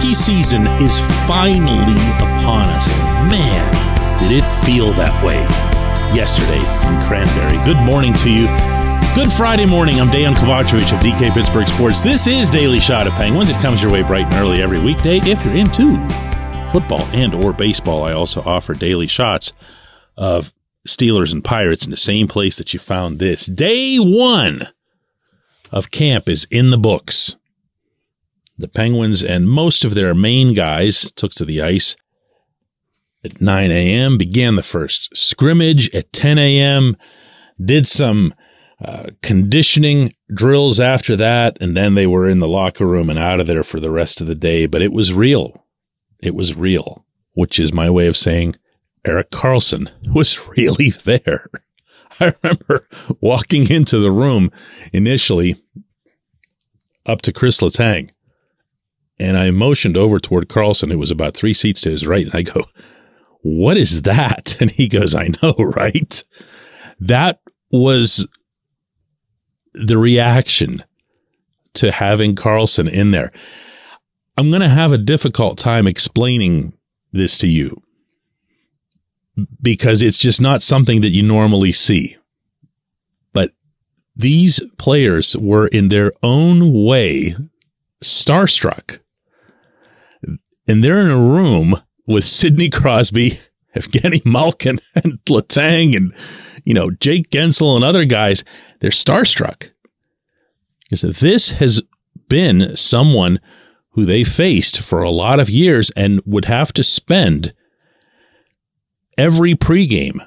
Hockey season is finally upon us. Man, did it feel that way yesterday in Cranberry. Good morning to you. Good Friday morning. I'm Dejan Kovacevic of DK Pittsburgh Sports. This is Daily Shot of Penguins. It comes your way bright and early every weekday. If you're into football and or baseball, I also offer daily shots of Steelers and Pirates in the same place that you found this. Day one of camp is in the books. The Penguins and most of their main guys took to the ice at 9 a.m., began the first scrimmage at 10 a.m., did some uh, conditioning drills after that, and then they were in the locker room and out of there for the rest of the day. But it was real. It was real, which is my way of saying Erik Karlsson was really there. I remember walking into the room initially up to Chris Letang and I motioned over toward Karlsson, who was about three seats to his right. And I go, What is that? And he goes, I know, right? That was the reaction to having Karlsson in there. I'm going to have a difficult time explaining this to you because it's just not something that you normally see. But these players were in their own way starstruck and they're in a room with Sidney Crosby, Evgeny Malkin, and Letang, and you know Jake Guentzel and other guys. They're starstruck because this has been someone who they faced for a lot of years and would have to spend every pregame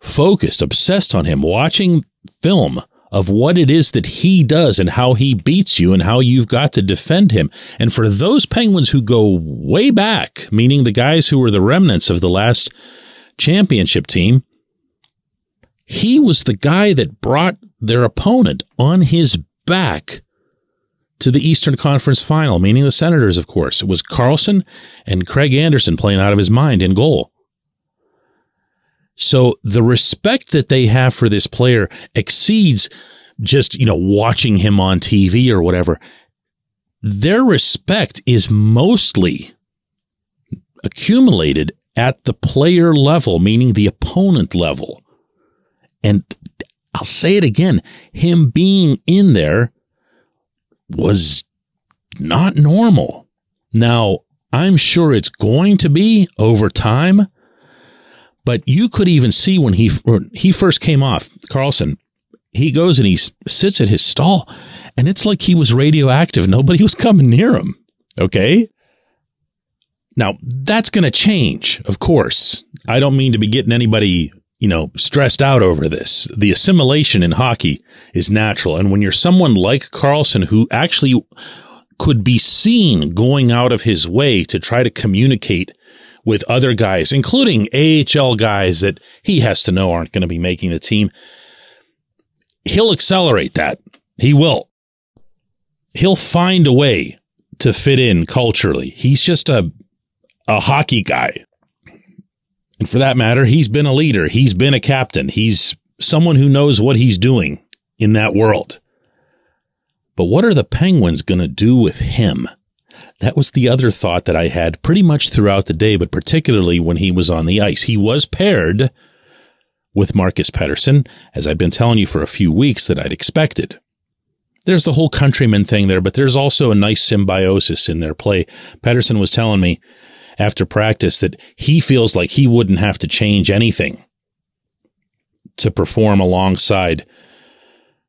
focused, obsessed on him, watching film of what it is that he does and how he beats you and how you've got to defend him. And for those Penguins who go way back, meaning the guys who were the remnants of the last championship team, he was the guy that brought their opponent on his back to the Eastern Conference final, meaning the Senators, of course. It was Karlsson and Craig Anderson playing out of his mind in goal. So the respect that they have for this player exceeds just, you know, watching him on TV or whatever. Their respect is mostly accumulated at the player level, meaning the opponent level. And I'll say it again him being in there was not normal. Now, I'm sure it's going to be over time, but you could even see when he he first came off Karlsson. he goes and he sits at his stall, and it's like he was radioactive. Nobody was coming near him. Okay. Now that's going to change, of course. I don't mean to be getting anybody, you know, stressed out over this. The assimilation in hockey is natural, and when you're someone like Karlsson, who actually could be seen going out of his way to try to communicate with other guys, including AHL guys that he has to know aren't going to be making the team. He'll accelerate that. He will. He'll find a way to fit in culturally. He's just a a hockey guy. And for that matter, he's been a leader. He's been a captain. He's someone who knows what he's doing in that world. But what are the Penguins going to do with him? That was the other thought that I had pretty much throughout the day, but particularly when he was on the ice. He was paired with Marcus Pettersson, as I've been telling you for a few weeks that I'd expected. There's the whole countryman thing there, but there's also a nice symbiosis in their play. Pettersson was telling me after practice that he feels like he wouldn't have to change anything to perform alongside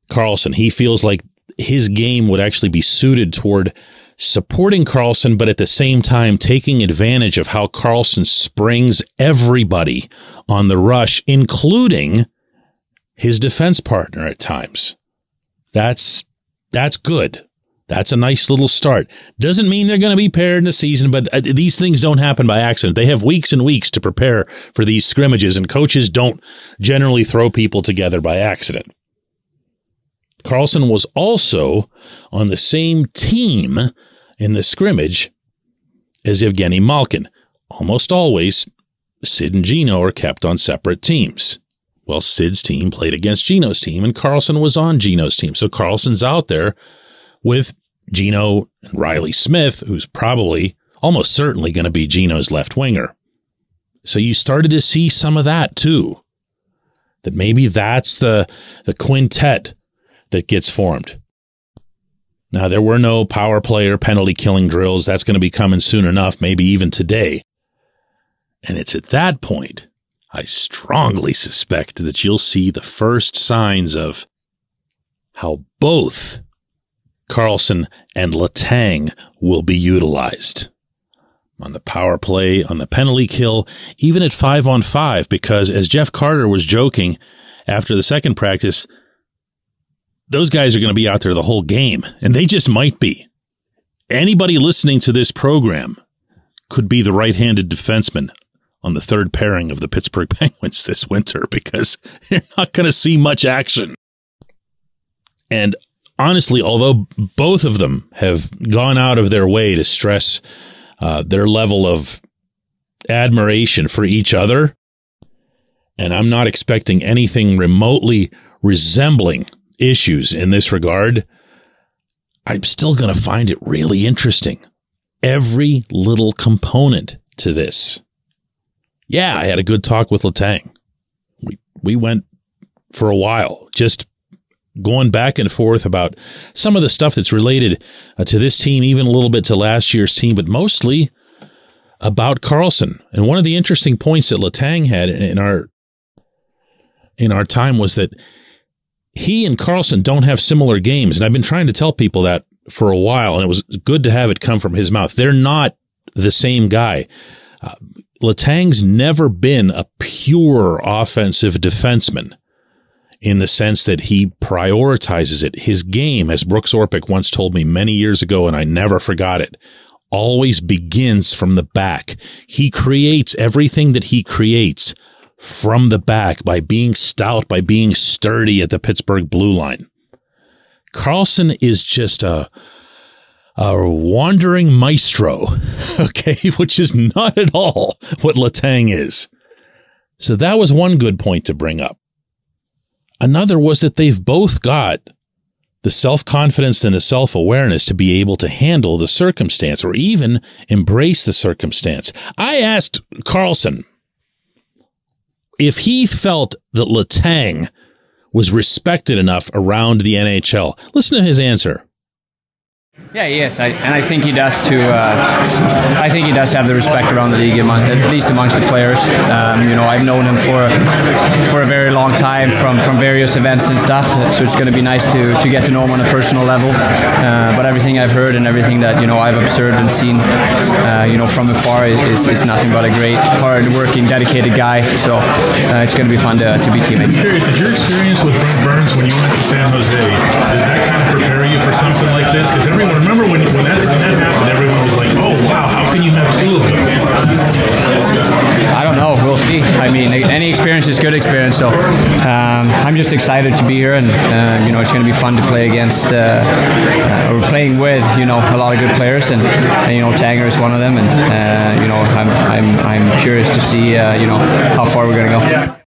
Karlsson. He feels like his game would actually be suited toward supporting Karlsson, but at the same time taking advantage of how Karlsson springs everybody on the rush, including his defense partner at times. That's that's good. That's a nice little start. Doesn't mean they're going to be paired in the season, but uh, these things don't happen by accident. They have weeks and weeks to prepare for these scrimmages, and coaches don't generally throw people together by accident. Karlsson was also on the same team in the scrimmage as Evgeny Malkin. Almost always, Sid and Gino are kept on separate teams. Well, Sid's team played against Gino's team, and Karlsson was on Gino's team. So Karlsson's out there with Gino and Reilly Smith, who's probably almost certainly going to be Gino's left winger. So you started to see some of that too. That maybe that's the the quintet that gets formed. Now there were no power play or penalty killing drills. That's going to be coming soon enough, maybe even today. And it's at that point I strongly suspect that you'll see the first signs of how both Karlsson and Letang will be utilized on the power play, on the penalty kill, even at five on five, because as Jeff Carter was joking after the second practice, those guys are going to be out there the whole game, and they just might be. Anybody listening to this program could be the right handed defenseman on the third pairing of the Pittsburgh Penguins this winter because you're not going to see much action. And honestly, although both of them have gone out of their way to stress uh, their level of admiration for each other, and I'm not expecting anything remotely resembling issues in this regard, I'm still going to find it really interesting. Every little component to this. Yeah, I had a good talk with Letang. We we went for a while, just going back and forth about some of the stuff that's related uh, to this team, even a little bit to last year's team, but mostly about Karlsson. And one of the interesting points that Letang had in our in our time was that he and Karlsson don't have similar games, and I've been trying to tell people that for a while, and it was good to have it come from his mouth. They're not the same guy. Uh, Letang's never been a pure offensive defenseman in the sense that he prioritizes it. His game, as Brooks Orpik once told me many years ago, and I never forgot it, always begins from the back. He creates everything that he creates from the back by being stout, by being sturdy at the Pittsburgh blue line. Karlsson is just a a wandering maestro, okay, which is not at all what Letang is. So that was one good point to bring up. Another was that they've both got the self confidence and the self awareness to be able to handle the circumstance or even embrace the circumstance. I asked Karlsson if he felt that Letang was respected enough around the NHL. Listen to his answer. Yeah, yes, I, and I think he does too. Uh, I think he does have the respect around the league, among, at least amongst the players. Um, you know, I've known him for for a very long time from, from various events and stuff. So it's going to be nice to, to get to know him on a personal level. Uh, but everything I've heard and everything that you know I've observed and seen, uh, you know, from afar is, is nothing but a great, hard-working, dedicated guy. So uh, it's going to be fun to, to be teammates. I'm curious, did your experience with Brent Burns when you went to San Jose did that kind of prepare you for something like this? Because everyone remember when when that, when that happened, everyone was like, "Oh wow, how can you have two of them?" I don't know. We'll see. I mean, any experience is good experience. So um, I'm just excited to be here, and uh, you know, it's going to be fun to play against uh, uh, or playing with you know a lot of good players, and, and you know Tanger is one of them, and uh, you know I'm I'm I'm curious to see uh, you know how far we're going to go.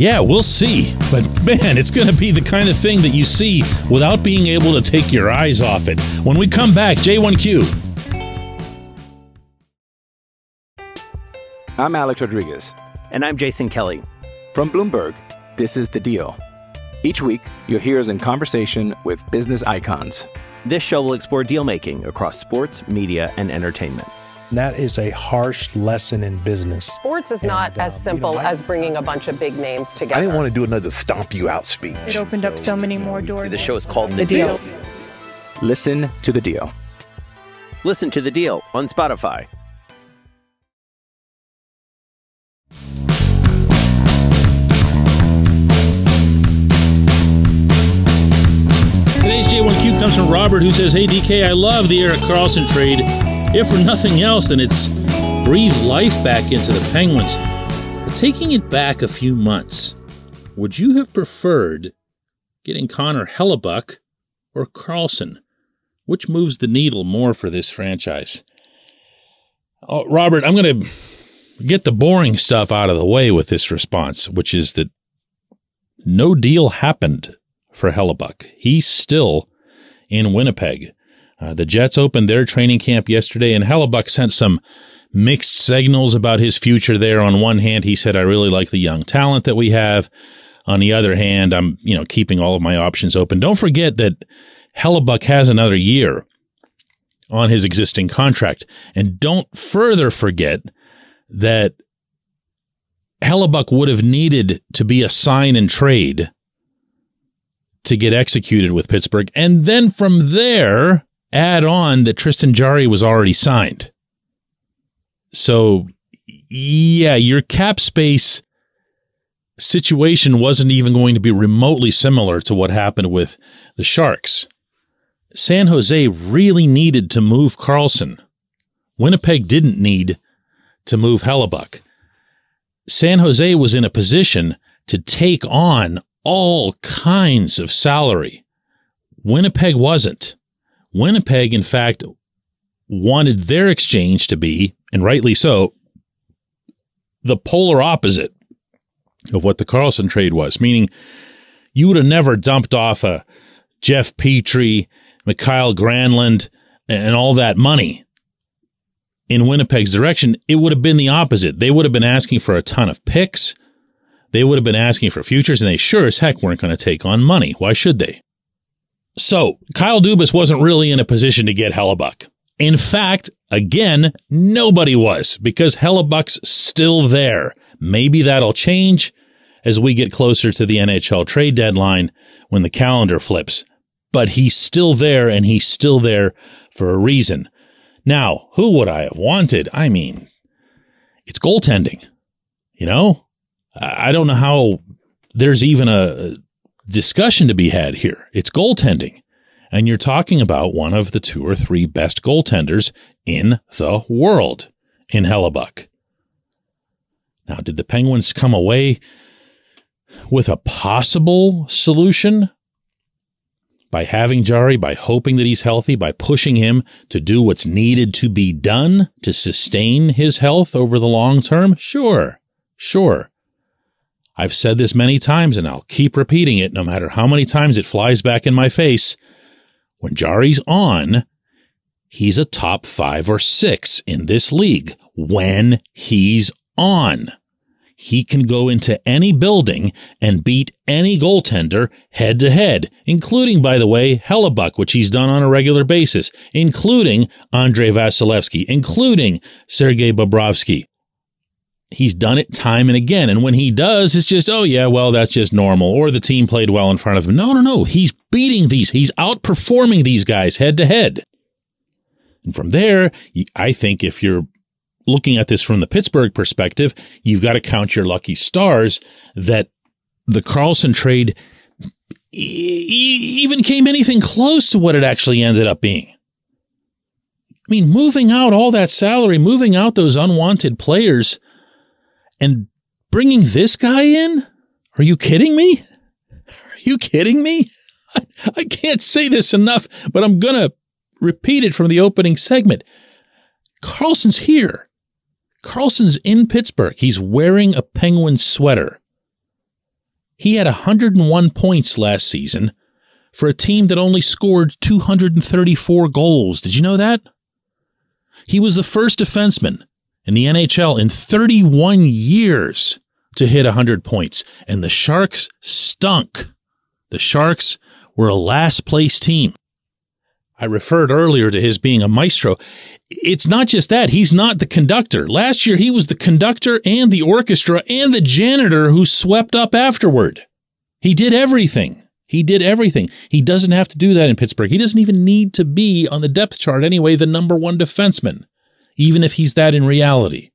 Yeah, we'll see. But man, it's going to be the kind of thing that you see without being able to take your eyes off it. When we come back, J1Q. I'm Alex Rodriguez. And I'm Jason Kelly. From Bloomberg, this is The Deal. Each week, you'll hear us in conversation with business icons. This show will explore deal making across sports, media, and entertainment. That is a harsh lesson in business. Sports is not And, uh, as simple you know, I- as bringing a bunch of big names together. I didn't want to do another stomp you out speech. It opened up so many more doors. The show is called The Deal. Listen to The Deal. Listen to The Deal on Spotify. Today's J1Q comes from Robert, who says, Hey, DK, I love the Erik Karlsson trade. If for nothing else, then it's breathed life back into the Penguins. But taking it back a few months, would you have preferred getting Connor Hellebuyck or Karlsson? Which moves the needle more for this franchise? Oh, Robert, I'm going to get the boring stuff out of the way with this response, which is that no deal happened for Hellebuyck. He's still in Winnipeg. Uh, the Jets opened their training camp yesterday, and Hellebuyck sent some mixed signals about his future there. On one hand, he said, I really like the young talent that we have. On the other hand, I'm, you know, keeping all of my options open. Don't forget that Hellebuyck has another year on his existing contract. And don't further forget that Hellebuyck would have needed to be a sign and trade to get executed with Pittsburgh. And then from there, add on that Tristan Jarry was already signed. So, yeah, your cap space situation wasn't even going to be remotely similar to what happened with the Sharks. San Jose really needed to move Karlsson. Winnipeg didn't need to move Hellebuyck. San Jose was in a position to take on all kinds of salary. Winnipeg wasn't. Winnipeg, in fact, wanted their exchange to be, and rightly so, the polar opposite of what the Karlsson trade was, meaning you would have never dumped off a Jeff Petry, Mikael Granlund, and all that money in Winnipeg's direction. It would have been the opposite. They would have been asking for a ton of picks. They would have been asking for futures, and they sure as heck weren't going to take on money. Why should they? So Kyle Dubas wasn't really in a position to get Hellebuyck. In fact, again, nobody was because Hellebuyck's still there. Maybe that'll change as we get closer to the NHL trade deadline when the calendar flips. But he's still there and he's still there for a reason. Now, who would I have wanted? I mean, it's goaltending. You know, I don't know how there's even a discussion to be had here. It's goaltending. And you're talking about one of the two or three best goaltenders in the world in Hellebuyck. Now, did the Penguins come away with a possible solution by having Jarry, by hoping that he's healthy, by pushing him to do what's needed to be done to sustain his health over the long term? Sure, sure. I've said this many times and I'll keep repeating it no matter how many times it flies back in my face. When Jarry's on, he's a top five or six in this league when he's on. He can go into any building and beat any goaltender head to head, including, by the way, Hellebuyck, which he's done on a regular basis, including Andrei Vasilevskiy, including Sergei Bobrovsky. He's done it time and again. And when he does, it's just, oh, yeah, well, that's just normal. Or the team played well in front of him. No, no, no. He's beating these. He's outperforming these guys head to head. And from there, I think if you're looking at this from the Pittsburgh perspective, you've got to count your lucky stars that the Karlsson trade e- even came anything close to what it actually ended up being. I mean, moving out all that salary, moving out those unwanted players, and bringing this guy in? Are you kidding me? Are you kidding me? I, I can't say this enough, but I'm going to repeat it from the opening segment. Karlsson's here. Karlsson's in Pittsburgh. He's wearing a Penguin sweater. He had 101 points last season for a team that only scored 234 goals. Did you know that? He was the first defenseman in the NHL in 31 years to hit 100 points. And the Sharks stunk. The Sharks were a last place team. I referred earlier to his being a maestro. It's not just that. He's not the conductor. Last year, he was the conductor and the orchestra and the janitor who swept up afterward. He did everything. He did everything. He doesn't have to do that in Pittsburgh. He doesn't even need to be on the depth chart anyway, the number one defenseman, even if he's that in reality.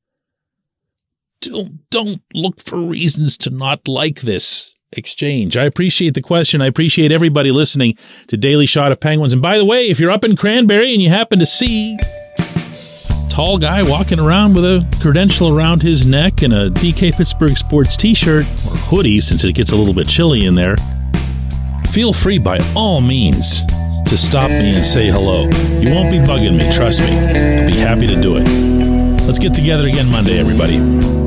Don't, don't look for reasons to not like this exchange. I appreciate the question. I appreciate everybody listening to Daily Shot of Penguins. And by the way, if you're up in Cranberry and you happen to see tall guy walking around with a credential around his neck and a DK Pittsburgh Sports t-shirt or hoodie since it gets a little bit chilly in there, feel free by all means to stop me and say hello. You won't be bugging me, trust me. I'll be happy to do it. Let's get together again Monday, everybody.